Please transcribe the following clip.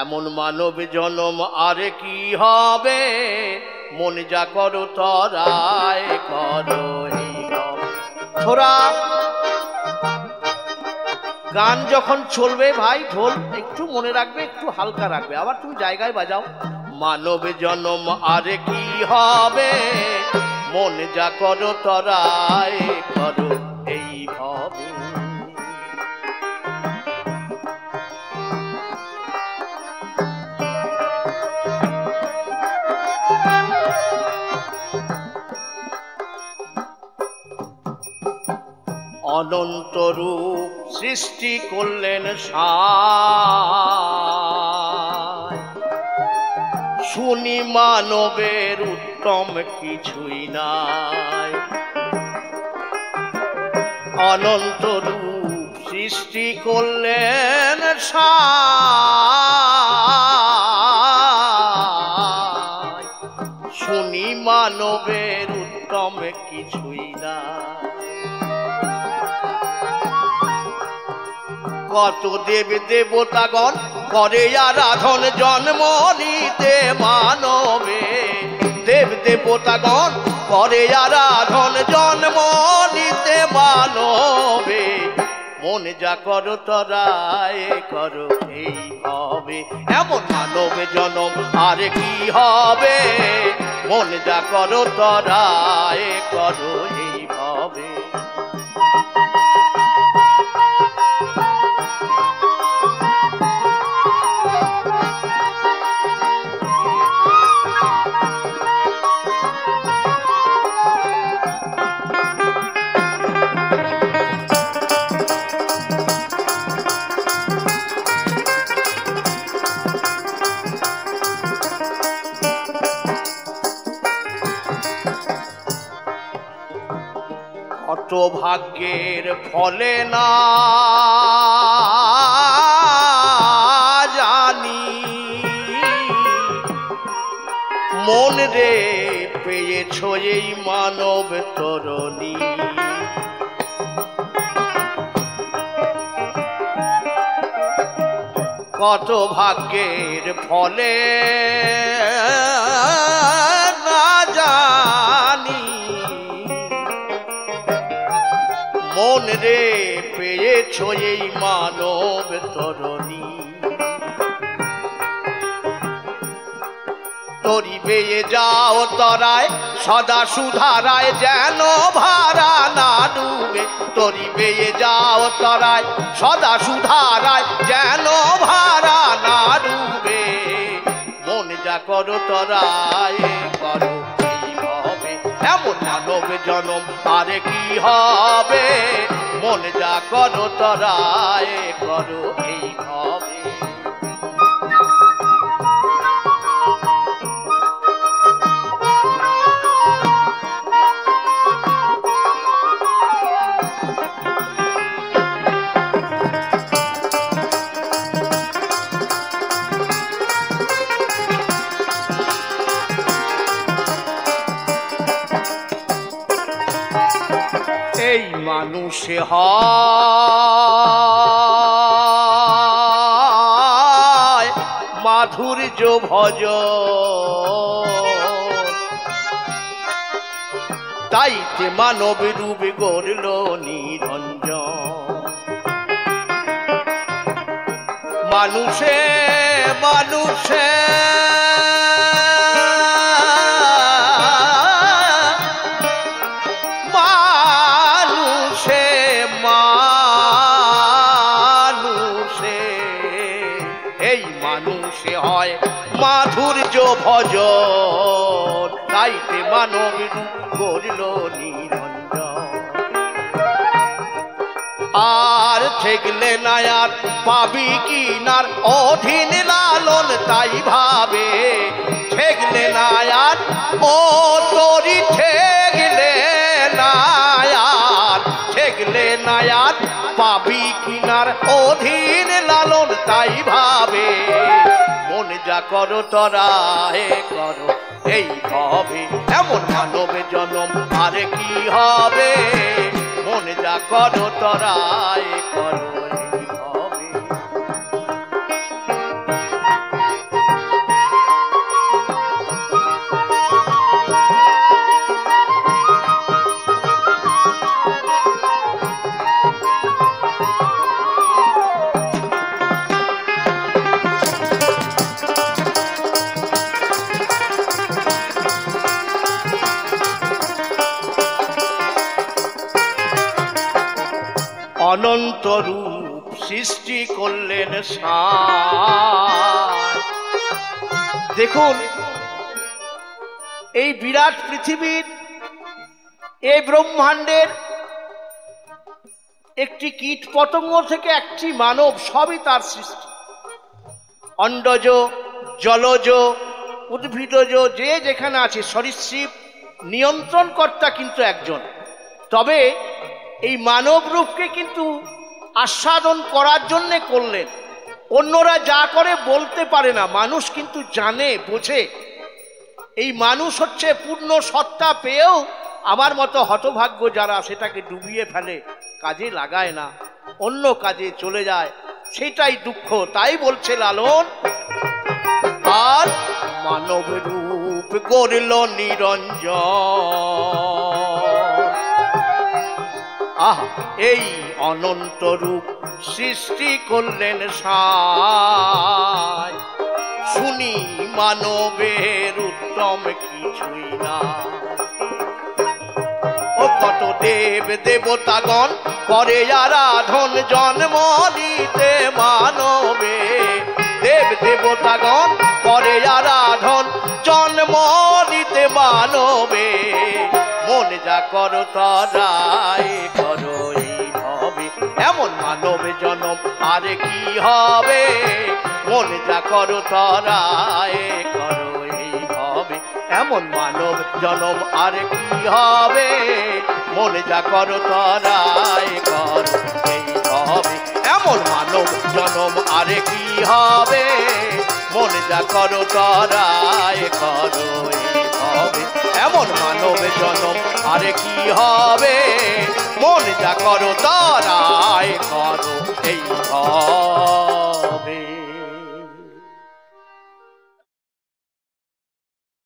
এমন মানব জনম আরে কি হবে? মন যা করো, তরায় করো গান যখন চলবে ভাই, ঢোল একটু মনে রাখবে, একটু হালকা রাখবে। আবার তুমি জায়গায় বাজাও। মানব জনম আরে কি হবে? মন যা করো, তরায় অনন্ত রূপ সৃষ্টি করলেন শুনি মানবের উত্তম কিছুই নাই। অনন্ত রূপ সৃষ্টি করলেন শুনি মানবের উত্তম কিছুই নাই। কত দেব দেবতাগণ করে আরাধন জন্ম নিতে মানবে। দেব দেবতাগণ করে আরাধন জন্ম নিতে মানবে। মন যা করো, তরায় করো, এই হবে এমন মানব জনম আর কি হবে? মন যা করো, তরায় করো, এই হবে কত ভাগ্যের ফলে না জানি। মন রে পেয়েছ এই মানব তরণী। কত ভাগ্যের ফলে পেয়েছ এই মানব তরণী। তরি বেয়ে যাও তরায়, সদা সুধারায় যেন ভাড়া না ডুবে। তরি বেয়ে যাও তরায়, সদা সুধারায় যেন ভাড়া না ডুবে। মন যা করো তরায়, করো এই হবে? এমন মানব জনম, আরে কি হবে? মন যা করো তরায় করো এই হবে মানুষে হয় মাধুর্য ভজ। তাই তাইতে মানব রূপ গড়ল নিরঞ্জন। মানুষে মানুষে এই মানুষে হয় মাধুর্য ভজন। তাইতে মানব করল নিরঞ্জন। আর ঠেকলে নায়ার পাবি কি নার অধীন লালন, তাই ভাবে ঠেকলে নায়ার, ও তোরি ঠেকলে নায়ার। ঠেকলে নায়ার পাবি কিনার অধীন লালন, তাই ভাবে মন যা করো তরা, হে করো এই হবে এমন মানবে জনম, আরে কি হবে? মনে যা করো তরায় করো। অনন্ত রূপ সৃষ্টি করলেন দেখুন, এই বিরাট পৃথিবীর এই ব্রহ্মাণ্ডের একটি কীট পতঙ্গ থেকে একটি মানব সবই তার সৃষ্টি। অন্ডজ, জলজ, উদ্ভিদজ, যে যেখানে আছে, সরীসৃপ, নিয়ন্ত্রণকর্তা কিন্তু একজন। তবে এই মানব রূপকে কিন্তু আস্বাদন করার জন্যে করলেন। অন্যরা যা করে বলতে পারে না, মানুষ কিন্তু জানে, বোঝে। এই মানুষ হচ্ছে পূর্ণ সত্তা পেয়েও আমার মতো হতভাগ্য যারা সেটাকে ডুবিয়ে ফেলে, কাজে লাগায় না, অন্য কাজে চলে যায়, সেটাই দুঃখ, তাই বলছে লালন। আর মানব রূপ গড়ল নিরঞ্জন। আহা, এই অনন্ত রূপ সৃষ্টি করলেন সাই। শুনি মানবের উত্তম কিছুই না ও কত দেব দেবতাগণ, করে আরাধন জন্ম দিতে মানবে। দেব দেবতাগণ, করে আরাধন জন্ম দিতে মানবে। মন যা করো তরাই করো হবে এমন মানব জনম, আর কি হবে? মন যা করো তরাই করো হবে এমন মানব জনম, আর কি হবে? মনে যা করো তরাই কর হবে এমন মানব জনম, আর কি হবে? মনে যা করো তরাই করো হবে এমন মানব জনম। আরে কি হবে? মন যা করো তারায় করো এই